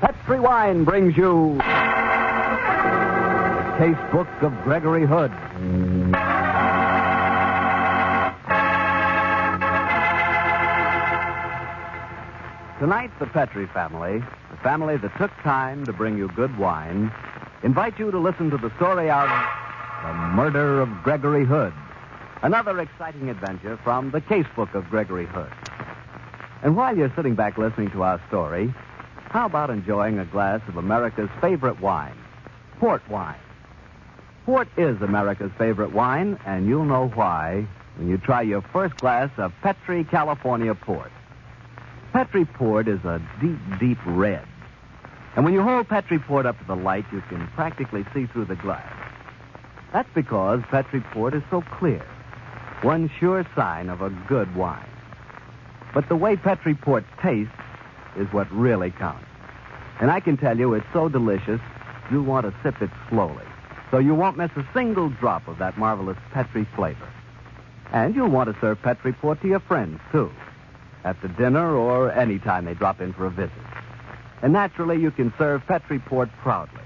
Petri Wine brings you The Case Book of Gregory Hood. Tonight, the Petri family, the family that took time to bring you good wine, invite you to listen to the story of The Murder of Gregory Hood. Another exciting adventure from the casebook of Gregory Hood. And while you're sitting back listening to our story, how about enjoying a glass of America's favorite wine, port wine? Port is America's favorite wine, and you'll know why when you try your first glass of Petri California Port. Petri Port is a deep, deep red. And when you hold Petri Port up to the light, you can practically see through the glass. That's because Petri Port is so clear. One sure sign of a good wine. But the way Petri Port tastes is what really counts. And I can tell you it's so delicious, you'll want to sip it slowly. So you won't miss a single drop of that marvelous Petri flavor. And you'll want to serve Petri Port to your friends, too after dinner or any time they drop in for a visit. And naturally, you can serve Petri Port proudly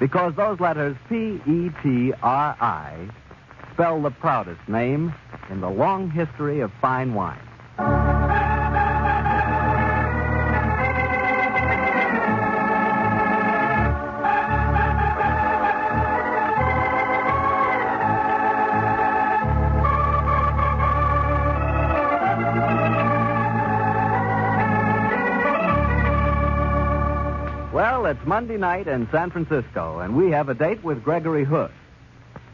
because those letters P E T R I spell the proudest name in the long history of fine wine. It's Monday night in San Francisco, and we have a date with Gregory Hood.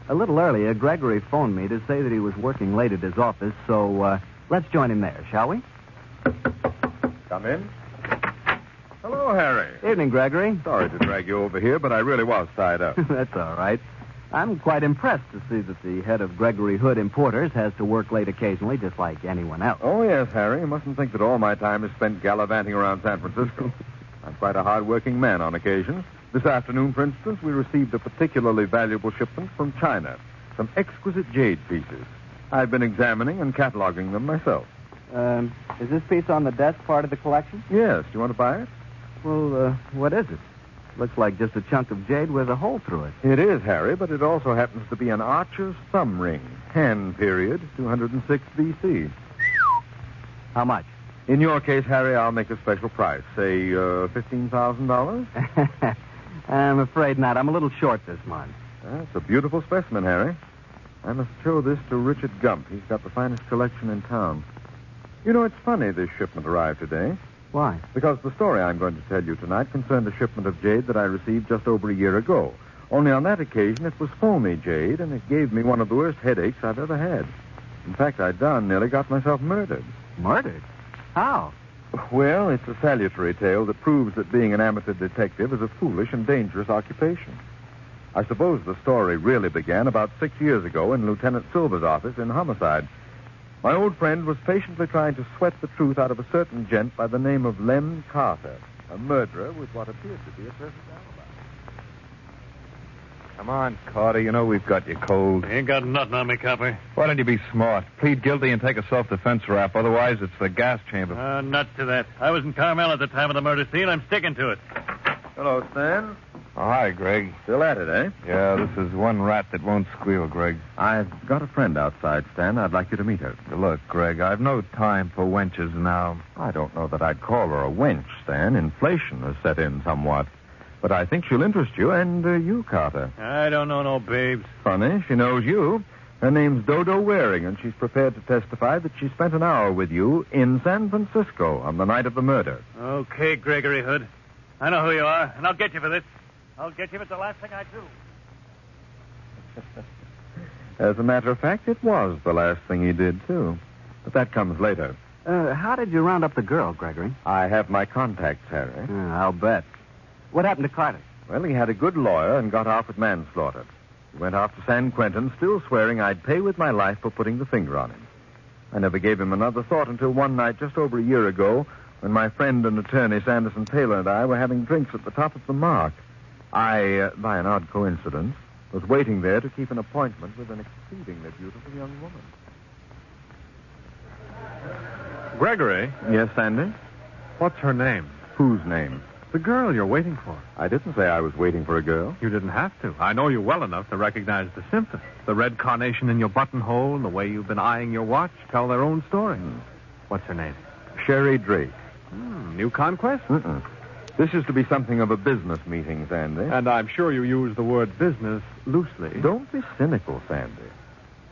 A little earlier, Gregory phoned me to say that he was working late at his office, so uh, let's join him there, shall we? Come in. Hello, Harry. Evening, Gregory. Sorry to drag you over here, but I really was tied up. That's all right. I'm quite impressed to see that the head of Gregory Hood Importers has to work late occasionally, just like anyone else. oh, yes, Harry. You mustn't think that all my time is spent gallivanting around San Francisco. I'm quite a hard-working man on occasion. This afternoon, for instance, we received a particularly valuable shipment from China. Some exquisite jade pieces. I've been examining and cataloging them myself. Um, is this piece on the desk part of the collection? Yes, do you want to buy it? Well, uh, what is it? Looks like just a chunk of jade with a hole through it. It is, Harry, but it also happens to be an archer's thumb ring. Han period, 206 BC. How much? In your case, Harry, I'll make a special price. Say, uh, $15,000? I'm afraid not. I'm a little short this month. That's a beautiful specimen, Harry. I must show this to Richard Gump. He's got the finest collection in town. You know, it's funny this shipment arrived today, Why? because the story I'm going to tell you tonight concerned a shipment of jade that I received just over a year ago. Only on that occasion, it was phony jade, and it gave me one of the worst headaches I've ever had. In fact, I darn nearly got myself murdered. Murdered? How? Well, it's a salutary tale that proves that being an amateur detective is a foolish and dangerous occupation. I suppose the story really began about six years ago in Lieutenant Silver's office in homicide. My old friend was patiently trying to sweat the truth out of a certain gent by the name of Lem Carter, a murderer with what appeared to be a perfect alibi. Come on, Carter. You know we've got you cold. Ain't got nothing on me, copper. Why don't you be smart? Plead guilty and take a self-defense rap. Otherwise, it's the gas chamber. Uh, not to that. I was in Carmel at the time of the murder scene. I'm sticking to it. Hello, Stan. Oh, hi, Greg. Still at it, eh? Yeah, this is one rat that won't squeal, Greg. I've got a friend outside, Stan. I'd like you to meet her. Look, Greg, I've no time for wenches now. I don't know that I'd call her a wench, Stan. Inflation has set in somewhat. But I think she'll interest you, and uh, you, Carter. I don't know no babes. Funny, she knows you. Her name's Dodo Waring, and she's prepared to testify that she spent an hour with you in San Francisco on the night of the murder. Okay, Gregory Hood. I know who you are, and I'll get you for this. I'll get you if it's the last thing I do. As a matter of fact, it was the last thing he did, too. But that comes later. Uh, how did you round up the girl, Gregory? I have my contacts, Harry. Uh, I'll bet. What happened to Carter? Well, he had a good lawyer and got off with manslaughter. He went off to San Quentin, still swearing I'd pay with my life for putting the finger on him. I never gave him another thought until one night just over a year ago when my friend and attorney Sanderson Taylor and I were having drinks at the top of the mark. I, uh, by an odd coincidence, was waiting there to keep an appointment with an exceedingly beautiful young woman. Gregory, Yes, Sandy? what's her name? Whose name? The girl you're waiting for. I didn't say I was waiting for a girl. You didn't have to. I know you well enough to recognize the symptoms. The red carnation in your buttonhole and the way you've been eyeing your watch tell their own story. What's her name? Sherry Drake. Hmm, new conquest? Mm-mm. This is to be something of a business meeting, Sandy. And I'm sure you use the word business loosely. Don't be cynical, Sandy.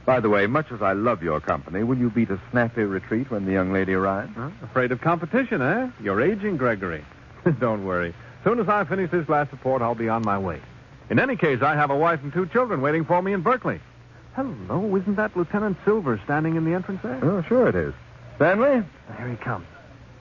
By the way, much as I love your company, will you beat a snappy retreat when the young lady arrives? Huh? Afraid of competition, eh? You're aging, Gregory. Don't worry. Soon as I finish this last report, I'll be on my way. In any case, I have a wife and two children waiting for me in Berkeley. Hello, isn't that Lieutenant Silver standing in the entrance there? Oh, sure it is. Stanley? Here he comes.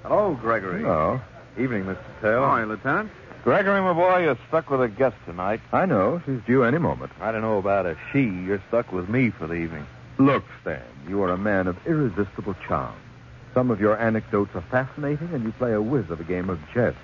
Hello, Gregory. Oh. Evening, Mr. Taylor. Hi, Lieutenant. Gregory, my boy, you're stuck with a guest tonight. I know. She's due any moment. I don't know about a she. You're stuck with me for the evening. Look, Stan, you are a man of irresistible charm. Some of your anecdotes are fascinating, and you play a whiz of a game of chess.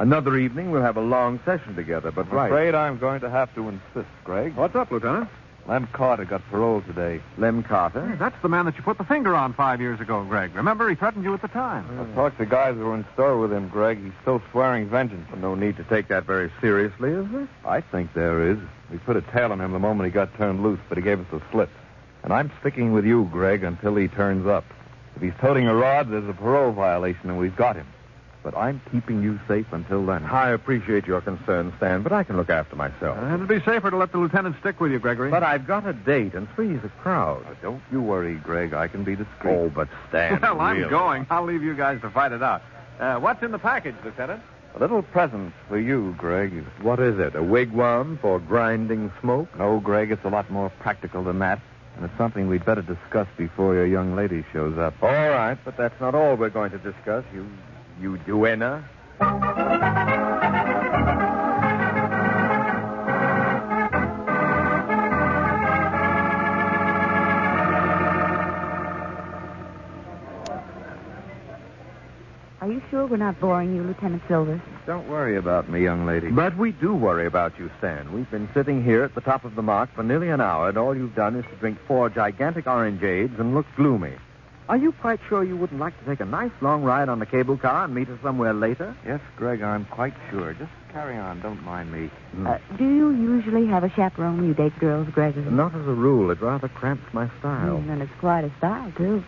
Another evening, we'll have a long session together, but I'm right. afraid I'm going to have to insist, Greg. What's up, Lieutenant? Lem Carter got parole today. Lem Carter? That's the man that you put the finger on five years ago, Greg. Remember, he threatened you at the time. I talked to guys who were in store with him, Greg. He's still swearing vengeance. No need to take that very seriously, is there? I think there is. We put a tail on him the moment he got turned loose, but he gave us the slip. And I'm sticking with you, Greg, until he turns up. If he's toting a rod, there's a parole violation, and we've got him. But I'm keeping you safe until then. I appreciate your concern, Stan, but I can look after myself. Uh, it'd be safer to let the lieutenant stick with you, Gregory. But I've got a date, and three's a crowd. Now, don't you worry, Greg. I can be discreet. Oh, but Stan, well, I'm going. I'll leave you guys to fight it out. Uh, what's in the package, Lieutenant? A little present for you, Greg. What is it? A wigwam for grinding smoke? No, Greg, it's a lot more practical than that. And it's something we'd better discuss before your young lady shows up. All right, but that's not all we're going to discuss. You, you duenna. Are you sure we're not boring you, Lieutenant Silver? Don't worry about me, young lady. But we do worry about you, Stan. We've been sitting here at the top of the mark for nearly an hour, and all you've done is to drink four gigantic orangeades and look gloomy. Are you quite sure you wouldn't like to take a nice long ride on the cable car and meet us somewhere later? Yes, Greg, I'm quite sure. Just carry on. Don't mind me. Uh, do you usually have a chaperone when you date girls, Gregory? Not as a rule. It rather cramps my style. Mm, and it's quite a style, too.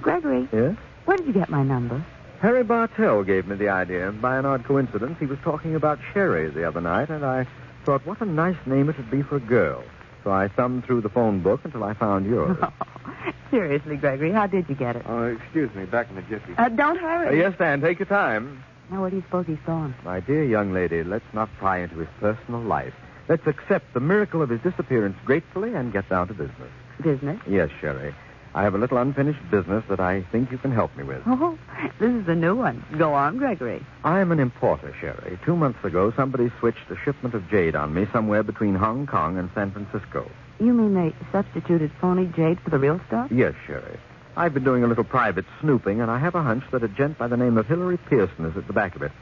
Gregory, Yes? where did you get my number? Harry Bartell gave me the idea. By an odd coincidence, he was talking about Sherry the other night, and I thought what a nice name it would be for a girl. So I thumbed through the phone book until I found yours. Seriously, Gregory, how did you get it? Oh, excuse me. Back in the jiffy. Uh, don't Uh, hurry. yes, Stan, take your time. Now, where do you suppose he's gone? My dear young lady, let's not pry into his personal life. Let's accept the miracle of his disappearance gratefully and get down to business. Business? Yes, Sherry. I have a little unfinished business that I think you can help me with. Oh, this is a new one. Go on, Gregory. I am an importer, Sherry. Two months ago, somebody switched a shipment of jade on me somewhere between Hong Kong and San Francisco. You mean they substituted phony jade for the real stuff? Yes, Sherry. I've been doing a little private snooping, and I have a hunch that a gent by the name of Hilary Pearson is at the back of it.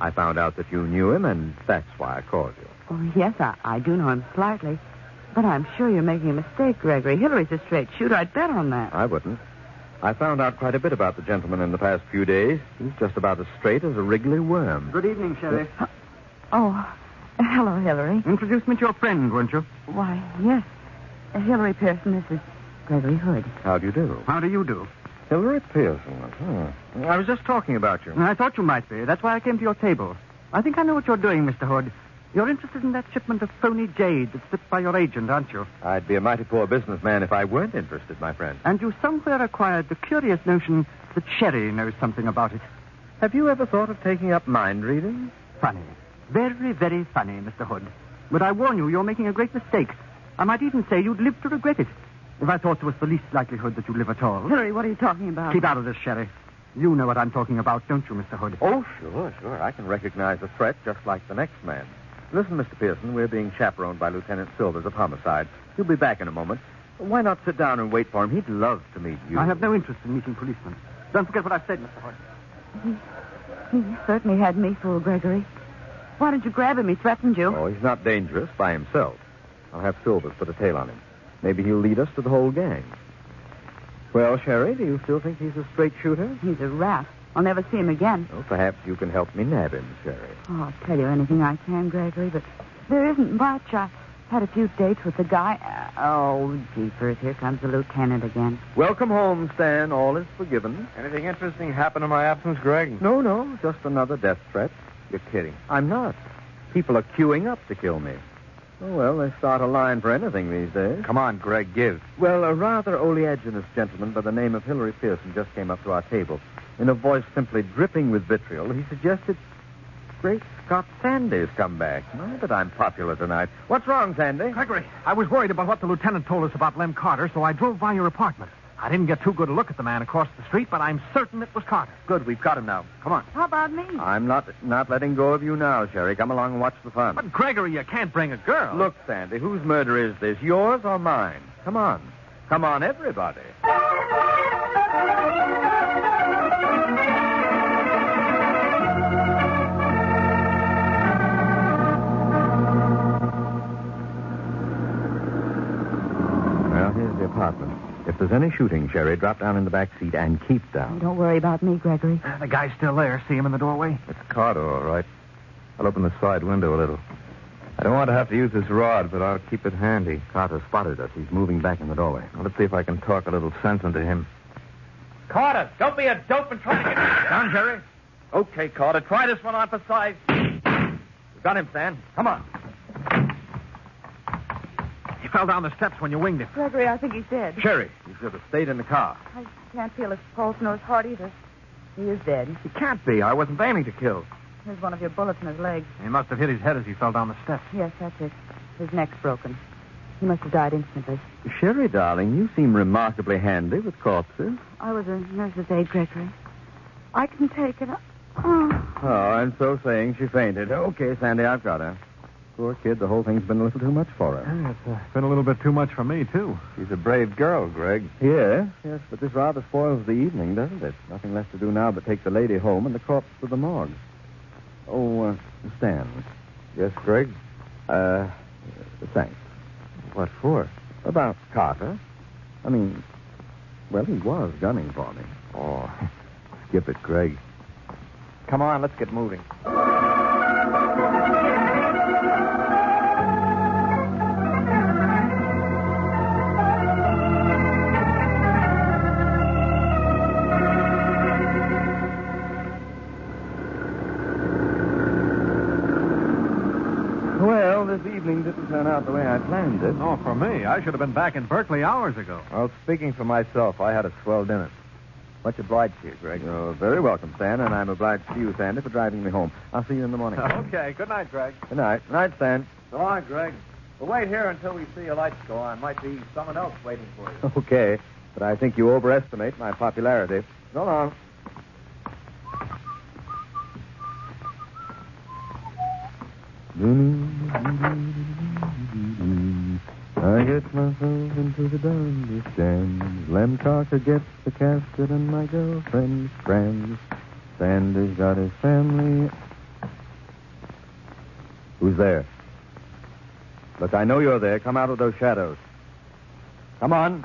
I found out that you knew him, and that's why I called you. Oh, yes, I, I do know him slightly. But I'm sure you're making a mistake, Gregory. Hillary's a straight shooter. I'd bet on that. I wouldn't. I found out quite a bit about the gentleman in the past few days. He's just about as straight as a wriggly worm. Good evening, Sherry. Oh, hello, Hillary. Introduced me to your friend, weren't you? Why, yes. Uh, Hillary Pearson, this is Gregory Hood. How do you do? How do you do? Hillary Pearson. Hmm. I was just talking about you. I thought you might be. That's why I came to your table. I think I know what you're doing, Mr. Hood. You're interested in that shipment of phony jade that slipped by your agent, aren't you? I'd be a mighty poor businessman if I weren't interested, my friend. And you somewhere acquired the curious notion that Sherry knows something about it. Have you ever thought of taking up mind reading? Funny. Very, very funny, Mr. Hood. But I warn you, you're making a great mistake. I might even say you'd live to regret it. If I thought there was the least likelihood that you'd live at all. Hillary, what are you talking about? Keep out of this, Sherry. You know what I'm talking about, don't you, Mr. Hood? Oh, sure, sure. I can recognize a threat just like the next man. Listen, Mr. Pearson, we're being chaperoned by Lieutenant Silvers of Homicide. He'll be back in a moment. Why not sit down and wait for him? He'd love to meet you. I have no interest in meeting policemen. Don't forget what I said, Mr. Hood. He certainly had me fooled, Gregory. Why didn't you grab him? He threatened you. Oh, he's not dangerous by himself. I'll have Silvers put a tail on him. Maybe he'll lead us to the whole gang. Well, Sherry, do you still think he's a straight shooter? He's a rat. I'll never see him again. Well, perhaps you can help me nab him, Sherry. Oh, I'll tell you anything I can, Gregory, but there isn't much. I had a few dates with the guy. Uh, oh, jeepers, here comes the lieutenant again. Welcome home, Stan. All is forgiven. Anything interesting happen in my absence, Greg? No, no, just another death threat. You're kidding. I'm not. People are queuing up to kill me. Oh, well, they start a line for anything these days. Come on, Greg, give. Well, a rather oleaginous gentleman by the name of Hilary Pearson just came up to our table. In a voice simply dripping with vitriol, he suggested Great Scott Sandy's come back. My, but I'm popular tonight. What's wrong, Sandy? Gregory, I was worried about what the lieutenant told us about Lem Carter, so I drove by your apartment. I didn't get too good a look at the man across the street, but I'm certain it was Carter. Good, we've got him now. Come on. How about me? I'm not not letting go of you now, Sherry. Come along and watch the fun. But, Gregory, you can't bring a girl. Look, Sandy, whose murder is this? Yours or mine? Come on. Come on, everybody. Apartment. If there's any shooting, Sherry, drop down in the back seat and keep down. Don't worry about me, Gregory. Uh, the guy's still there. See him in the doorway? It's Carter, all right. I'll open the side window a little. I don't want to have to use this rod, but I'll keep it handy. Carter spotted us. He's moving back in the doorway. Well, let's see if I can talk a little sense into him. Carter, don't be a dope and try to get down, Sherry. Okay, Carter, try this one on for size. We got him, Stan. Come on. He fell down the steps when you winged him. Gregory, I think he's dead. Sherry, you should have stayed in the car. I can't feel his pulse nor his heart either. He is dead. He can't be. I wasn't aiming to kill. There's one of your bullets in his leg. He must have hit his head as he fell down the steps. Yes, that's it. His neck's broken. He must have died instantly. Sherry, darling, you seem remarkably handy with corpses. I was a nurse's aide, Gregory. I can take it. Oh. Oh, and so saying, she fainted. Okay, Sandy, I've got her. Poor kid, the whole thing's been a little too much for her. It's uh, been a little bit too much for me, too. She's a brave girl, Greg. Yes, yes, but this rather spoils the evening, doesn't it? Nothing left to do now but take the lady home and the corpse to the morgue. Oh, uh, Stan. Yes, Greg? Uh, thanks. What for? About Carter. I mean, well, he was gunning for me. Oh, skip it, Greg. Come on, let's get moving. Out the way I planned it. No, for me. I should have been back in Berkeley hours ago. Well, speaking for myself, I had a swell dinner. Much obliged to you, Greg. You're very welcome, Stan, and I'm obliged to you, Sandy, for driving me home. I'll see you in the morning. Okay, good night, Greg. Good night. Good night, Stan. So long, Greg. We'll wait here until we see your lights go on. Might be someone else waiting for you. Okay, but I think you overestimate my popularity. So long. I get myself into the dandy stand. Lem Carter gets the casket and my girlfriend's friends. Sandy's got his family. Who's there? Look, I know you're there. Come out of those shadows. Come on.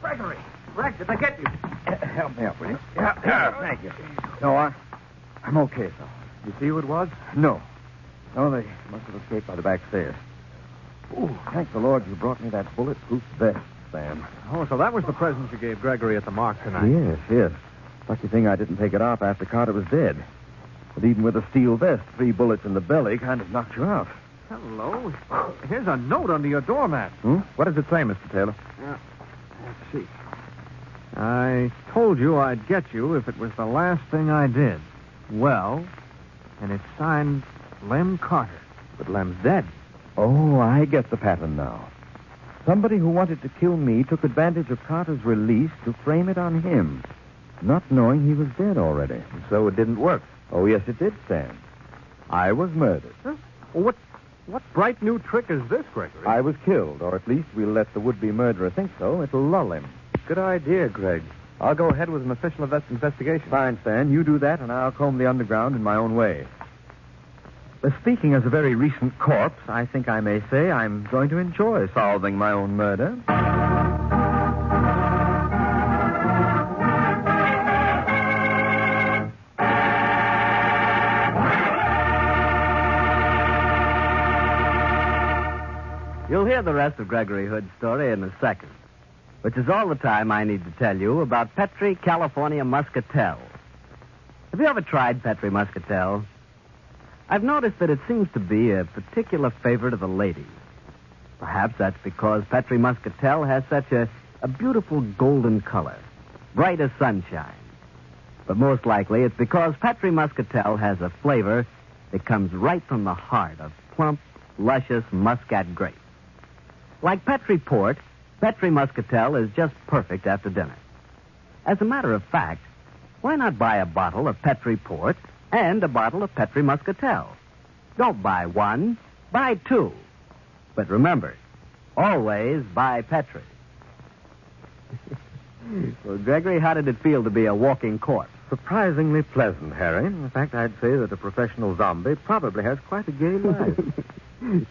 Gregory! Greg, did they get you? Help me up, will you? Yeah, yeah, thank you. No, I, I'm okay, sir. You see who it was? No. No, they must have escaped by the back stairs. Ooh, thank the Lord you brought me that bulletproof vest, Stan. Oh, so that was the present you gave Gregory at the mark tonight. Yes, yes. Lucky thing I didn't take it off after Carter was dead. But even with a steel vest, three bullets in the belly kind of knocked you out. Hello. Here's a note under your doormat. Hmm? What does it say, Mr. Taylor? Let's see. I told you I'd get you if it was the last thing I did. Well, and it's signed Lem Carter. But Lem's dead. Oh, I get the pattern now. Somebody who wanted to kill me took advantage of Carter's release to frame it on him, not knowing he was dead already. So it didn't work. Oh, yes, it did, Stan. I was murdered. Well, what, what bright new trick is this, Gregory? I was killed, or at least we'll let the would-be murderer think so. It'll lull him. Good idea, Greg. I'll go ahead with an official invest- investigation. Fine, Stan. You do that, and I'll comb the underground in my own way. But speaking as a very recent corpse, I think I may say I'm going to enjoy solving my own murder. You'll hear the rest of Gregory Hood's story in a second, which is all the time I need to tell you about Petri California Muscatel. Have you ever tried Petri Muscatel? I've noticed that it seems to be a particular favorite of the ladies. Perhaps that's because Petri Muscatel has such a, a beautiful golden color, bright as sunshine. But most likely it's because Petri Muscatel has a flavor that comes right from the heart of plump, luscious muscat grapes. Like Petri Port, Petri Muscatel is just perfect after dinner. As a matter of fact, why not buy a bottle of Petri Port and a bottle of Petri Muscatel? Don't buy one, buy two. But remember, always buy Petri. well, Gregory, how did it feel to be a walking corpse? Surprisingly pleasant, Harry. In fact, I'd say that a professional zombie probably has quite a gay life.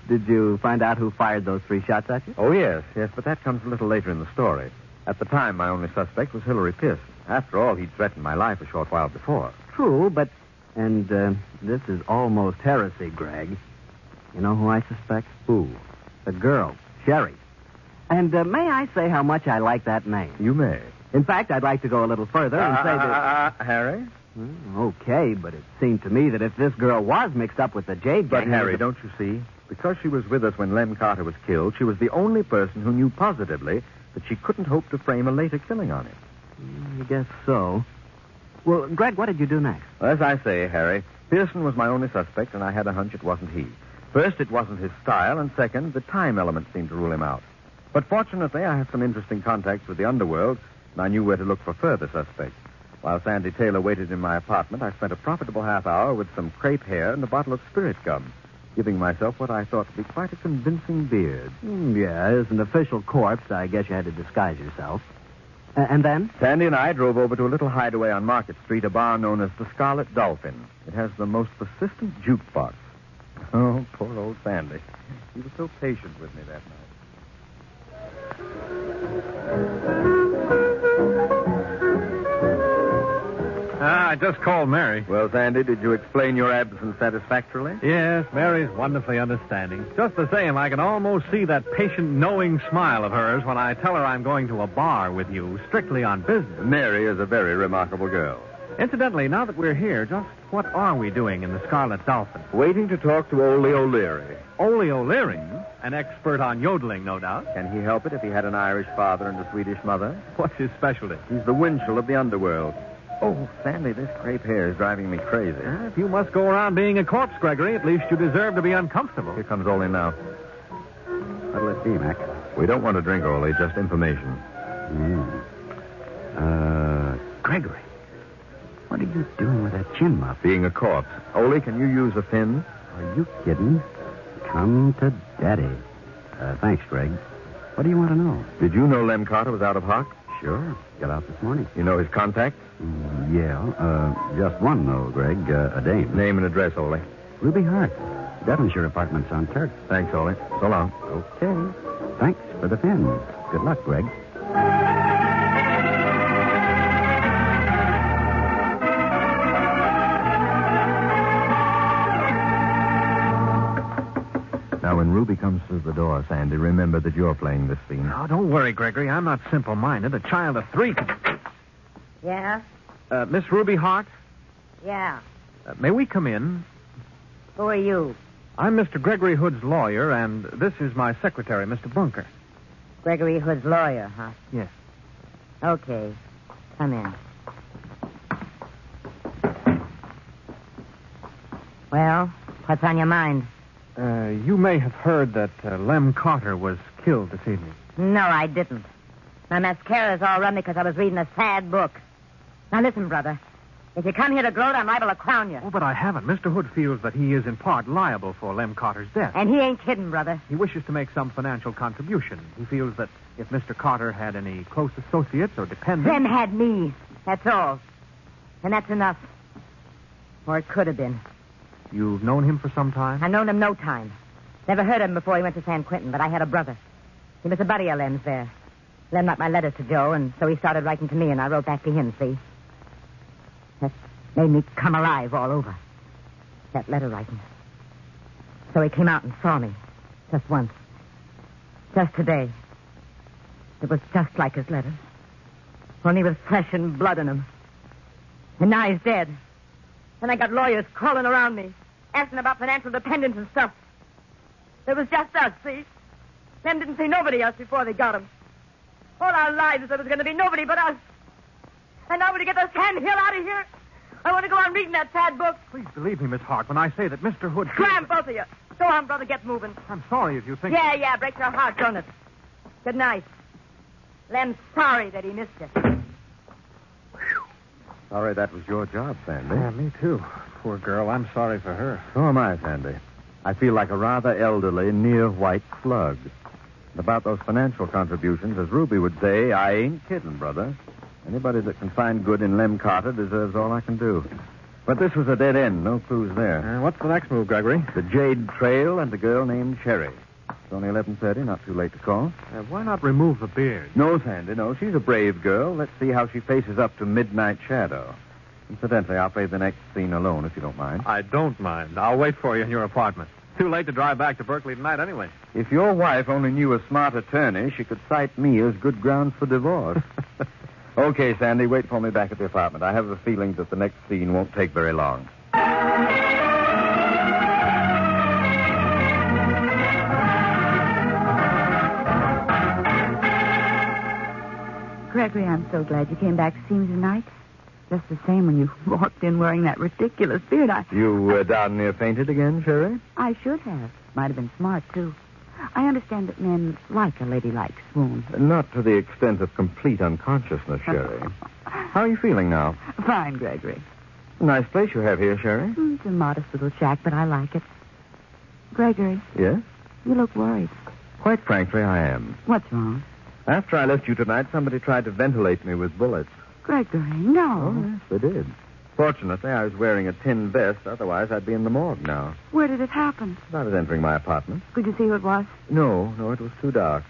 Did you find out who fired those three shots at you? oh, yes, yes, but that comes a little later in the story. At the time, my only suspect was Hilary Pierce. After all, he'd threatened my life a short while before. True, but. And uh, this is almost heresy, Greg. You know who I suspect? Who? The girl, Sherry. And uh, may I say how much I like that name? You may. In fact, I'd like to go a little further and say that. Uh, uh, Harry? Okay, but it seemed to me that if this girl was mixed up with the Jade But. Harry, don't you see? Because she was with us when Lem Carter was killed, she was the only person who knew positively that she couldn't hope to frame a later killing on him. I guess so. Well, Greg, what did you do next? As I say, Harry, Pearson was my only suspect, and I had a hunch it wasn't he. First, it wasn't his style, and second, the time element seemed to rule him out. But fortunately, I had some interesting contacts with the underworld, and I knew where to look for further suspects. While Sandy Taylor waited in my apartment, I spent a profitable half hour with some crepe hair and a bottle of spirit gum, giving myself what I thought to be quite a convincing beard. Hmm, yeah, as an official corpse, I guess you had to disguise yourself. Uh, and then? Sandy and I drove over to a little hideaway on Market Street, a bar known as the Scarlet Dolphin. It has the most persistent jukebox. Oh, poor old Sandy. He was so patient with me that night. I just called Mary. Well, Sandy, did you explain your absence satisfactorily? Yes, Mary's wonderfully understanding. Just the same, I can almost see that patient, knowing smile of hers when I tell her I'm going to a bar with you, strictly on business. Mary is a very remarkable girl. Incidentally, now that we're here, just what are we doing in the Scarlet Dolphin? Waiting to talk to Ole O'Leary. Ole O'Leary, an expert on yodeling, no doubt. Can he help it if he had an Irish father and a Swedish mother? What's his specialty? He's the Winchell of the underworld. Oh, Sandy, this crepe hair is driving me crazy. Ah, if you must go around being a corpse, Gregory, at least you deserve to be uncomfortable. Here comes Ole now. What'll it be, Mac? We don't want to drink, Ole, just information. Mm. Uh, Gregory, what are you doing with that chin muff? Being a corpse. Ole, can you use a fin? Are you kidding? Come to Daddy. Uh, thanks, Greg. What do you want to know? Did you know Lem Carter was out of hock? Sure. Got out this morning. You know his contact? Mm, yeah. Uh, just one, though, Greg. Uh, a dame. Name and address, Ole. Ruby Hart. Devonshire Apartments on Turk. Thanks, Ole. So long. Okay. Thanks for the pin. Good luck, Greg. Comes through the door, Sandy, remember that you're playing this scene. Oh, don't worry, Gregory. I'm not simple minded. A child of three can. Yeah? Uh, Miss Ruby Hart, Yeah. uh, may we come in? Who are you? I'm Mr. Gregory Hood's lawyer, and this is my secretary, Mr. Bunker. Gregory Hood's lawyer, huh? Yes. Okay. Come in. Well, what's on your mind? Uh, you may have heard that uh, Lem Carter was killed this evening. No, I didn't. My mascara's all run because I was reading a sad book. Now listen, brother. If you come here to gloat, I'm liable to crown you. Oh, but I haven't. Mr. Hood feels that he is in part liable for Lem Carter's death. And he ain't kidding, brother. He wishes to make some financial contribution. He feels that if Mr. Carter had any close associates or dependents. Lem had me. That's all. And that's enough. Or it could have been. You've known him for some time? I've known him no time. Never heard of him before he went to San Quentin, but I had a brother. He was a buddy of Lem's there. Lem got my letters to Joe, and so he started writing to me, and I wrote back to him, see? That made me come alive all over. That letter writing. So he came out and saw me. Just once. Just today. It was just like his letters. Only with flesh and blood in. And now he's dead. And I got lawyers crawling around me, asking about financial dependence and stuff. It was just us, see? Them didn't see nobody else before they got him. All our lives there was going to be nobody but us. And now when you get the hand hill out of here, I want to go on reading that sad book. Please believe me, Miss Hart, when I say that Mr. Hood. Scram, both of you. Go on, brother, get moving. I'm sorry if you think. Yeah, yeah, break your heart, don't it? Good night. Lem's sorry that he missed you. Sorry that was your job, Sandy. Yeah, me too. Poor girl. I'm sorry for her. So am I, Sandy. I feel like a rather elderly, near white slug. And about those financial contributions, as Ruby would say, I ain't kidding, brother. Anybody that can find good in Lem Carter deserves all I can do. But this was a dead end. No clues there. Uh, what's the next move, Gregory? The Jade Trail and a girl named Sherry. It's only 11.30, not too late to call. Uh, why not remove the beard? No, Sandy, no. She's a brave girl. Let's see how she faces up to Midnight Shadow. Incidentally, I'll play the next scene alone, if you don't mind. I don't mind. I'll wait for you in your apartment. Too late to drive back to Berkeley tonight anyway. If your wife only knew a smart attorney, she could cite me as good grounds for divorce. okay, Sandy, wait for me back at the apartment. I have a feeling that the next scene won't take very long. Gregory, I'm so glad you came back to see me tonight. Just the same when you walked in wearing that ridiculous beard. I, You uh, down near fainted again, Sherry? I should have. Might have been smart, too. I understand that men like a ladylike swoon. Not to the extent of complete unconsciousness, Sherry. How are you feeling now? Fine, Gregory. Nice place you have here, Sherry. Hmm, It's a modest little shack, but I like it. Gregory, Yes? you look worried. Quite frankly, I am. What's wrong? After I left you tonight, somebody tried to ventilate me with bullets. Gregory, no. Oh, yes, they did. Fortunately, I was wearing a tin vest. Otherwise, I'd be in the morgue now. Where did it happen? I was entering my apartment. Could you see who it was? No, no, it was too dark.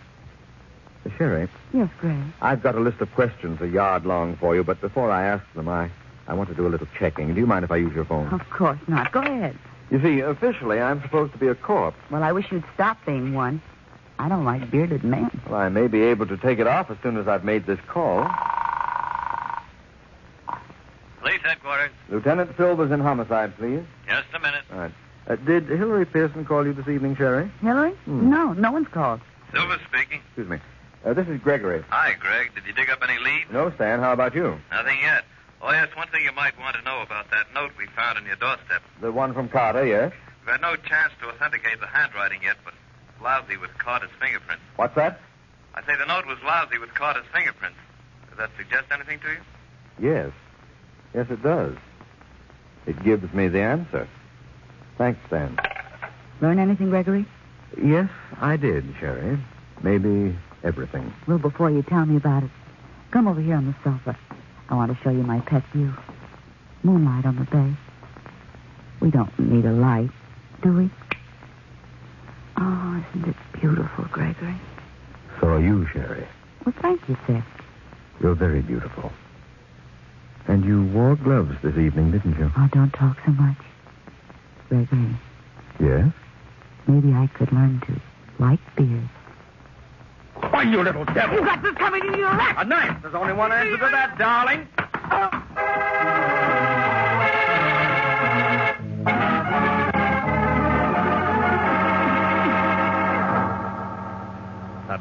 Uh, Sherry, Yes, Greg. I've got a list of questions a yard long for you, but before I ask them, I, I want to do a little checking. Do you mind if I use your phone? Of course not. Go ahead. You see, officially, I'm supposed to be a corpse. Well, I wish you'd stop being one. I don't like bearded men. Well, I may be able to take it off as soon as I've made this call. Police headquarters. Lieutenant Silvers in homicide, please. Just a minute. All right. Uh, did Hillary Pearson call you this evening, Sherry? Hillary? Hmm. No, no one's called. Silver speaking. Excuse me. Uh, this is Gregory. Hi, Greg. Did you dig up any leads? No, Stan. How about you? Nothing yet. Oh, yes, one thing you might want to know about that note we found on your doorstep. The one from Carter, yes. We've had no chance to authenticate the handwriting yet, but it's lousy with Carter's fingerprints. What's that? I say the note was lousy with Carter's fingerprints. Does that suggest anything to you? Yes. Yes, it does. It gives me the answer. Thanks, Stan. Learn anything, Gregory? Yes, I did, Sherry. Maybe everything. Well, before you tell me about it, come over here on the sofa. I want to show you my pet view. Moonlight on the bay. We don't need a light, do we? Oh, isn't it beautiful, Gregory? So are you, Sherry. Well, thank you, sir. You're very beautiful. And you wore gloves this evening, didn't you? Oh, don't talk so much. Gregory, Yes? maybe I could learn to like beards. Why, you little devil. You got this coming in your lap. A knife. There's only one answer to that, darling. That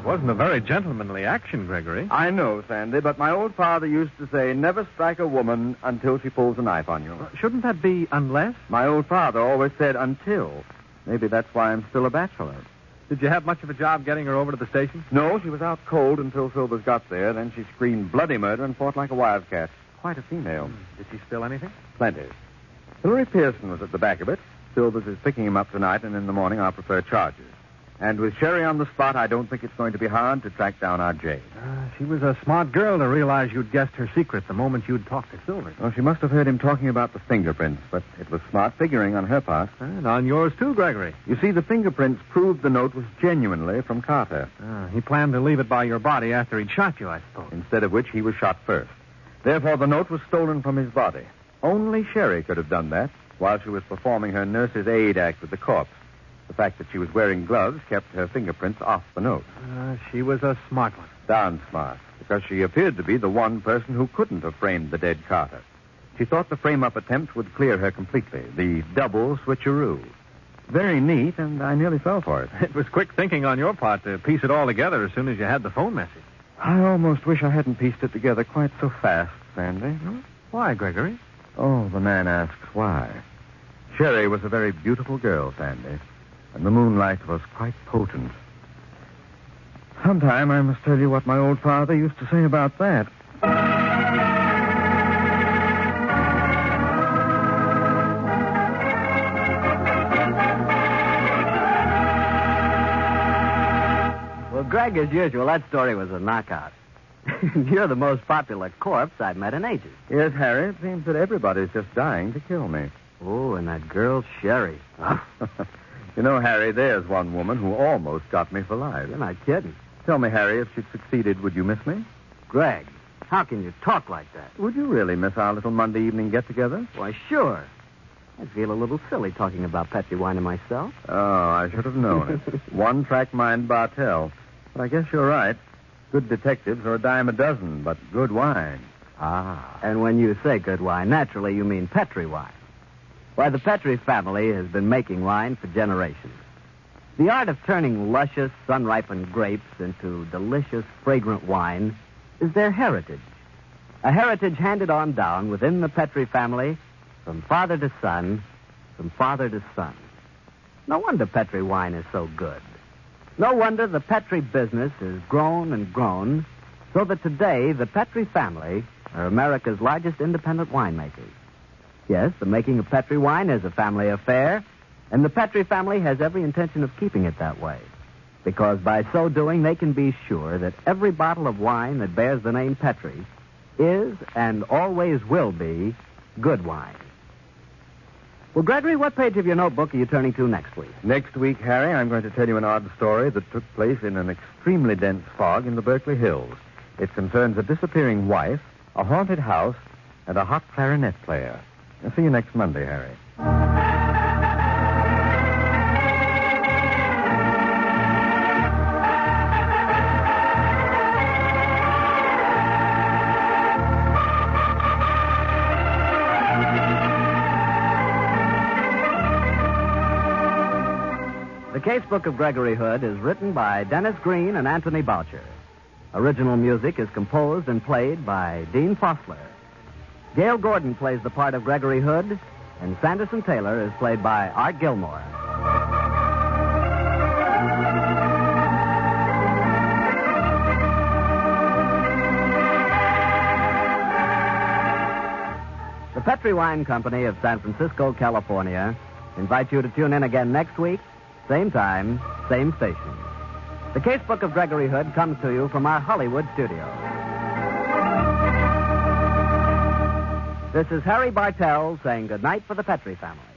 wasn't a very gentlemanly action, Gregory. I know, Sandy, but my old father used to say, never strike a woman until she pulls a knife on you. Shouldn't that be unless? My old father always said until. Maybe that's why I'm still a bachelor. Did you have much of a job getting her over to the station? No, she was out cold until Silvers got there. Then she screamed bloody murder and fought like a wildcat. Quite a female. Hmm. Did she spill anything? Plenty. Hillary Pearson was at the back of it. Silvers is picking him up tonight, and in the morning I'll prefer charges. And with Sherry on the spot, I don't think it's going to be hard to track down our Jade. Uh, She was a smart girl to realize you'd guessed her secret the moment you'd talked to Silver. Well, she must have heard him talking about the fingerprints, but it was smart figuring on her part. And on yours, too, Gregory. You see, the fingerprints proved the note was genuinely from Carter, Ah, he planned to leave it by your body after he'd shot you, I suppose. instead of which he was shot first. Therefore, the note was stolen from his body. Only Sherry could have done that while she was performing her nurse's aid act with the corpse. The fact that she was wearing gloves kept her fingerprints off the note. Uh, she was a smart one. Darn smart, because she appeared to be the one person who couldn't have framed the dead Carter. She thought the frame-up attempt would clear her completely, the double switcheroo. Very neat, and I nearly fell for it. It was quick thinking on your part to piece it all together as soon as you had the phone message. I almost wish I hadn't pieced it together quite so fast, Sandy. Why, Gregory? Oh, the man asks why. Sherry was a very beautiful girl, Sandy, and the moonlight was quite potent. Sometime I must tell you what my old father used to say about that. Well, Greg, as usual, that story was a knockout. You're the most popular corpse I've met in ages. Yes, Harry, it seems that everybody's just dying to kill me. Oh, and that girl, Sherry. you know, Harry, there's one woman who almost got me for life. You're not kidding. Tell me, Harry, if she'd succeeded, would you miss me? Greg, how can you talk like that? Would you really miss our little Monday evening get together? Why, sure. I feel a little silly talking about Petri wine and myself. Oh, I should have known it. One track mind Bartell. But I guess you're right. Good detectives are a dime a dozen, but good wine. Ah. And when you say good wine, naturally you mean Petri wine. Why, the Petri family has been making wine for generations. The art of turning luscious, sun ripened grapes into delicious, fragrant wine is their heritage. A heritage handed on down within the Petri family from father to son, from father to son. No wonder Petri wine is so good. No wonder the Petri business has grown and grown so that today the Petri family are America's largest independent winemakers. Yes, the making of Petri wine is a family affair, and the Petri family has every intention of keeping it that way. Because by so doing, they can be sure that every bottle of wine that bears the name Petri is and always will be good wine. Well, Gregory, what page of your notebook are you turning to next week? Next week, Harry, I'm going to tell you an odd story that took place in an extremely dense fog in the Berkeley Hills. It concerns a disappearing wife, a haunted house, and a hot clarinet player. I'll see you next Monday, Harry. The Casebook of Gregory Hood is written by Denis Green and Anthony Boucher. Original music is composed and played by Dean Fossler. Gale Gordon plays the part of Gregory Hood, and Sanderson Taylor is played by Art Gilmore. The Petri Wine Company of San Francisco, California, invites you to tune in again next week, same time, same station. The Casebook of Gregory Hood comes to you from our Hollywood studio. This is Harry Bartell saying goodnight for the Petri family.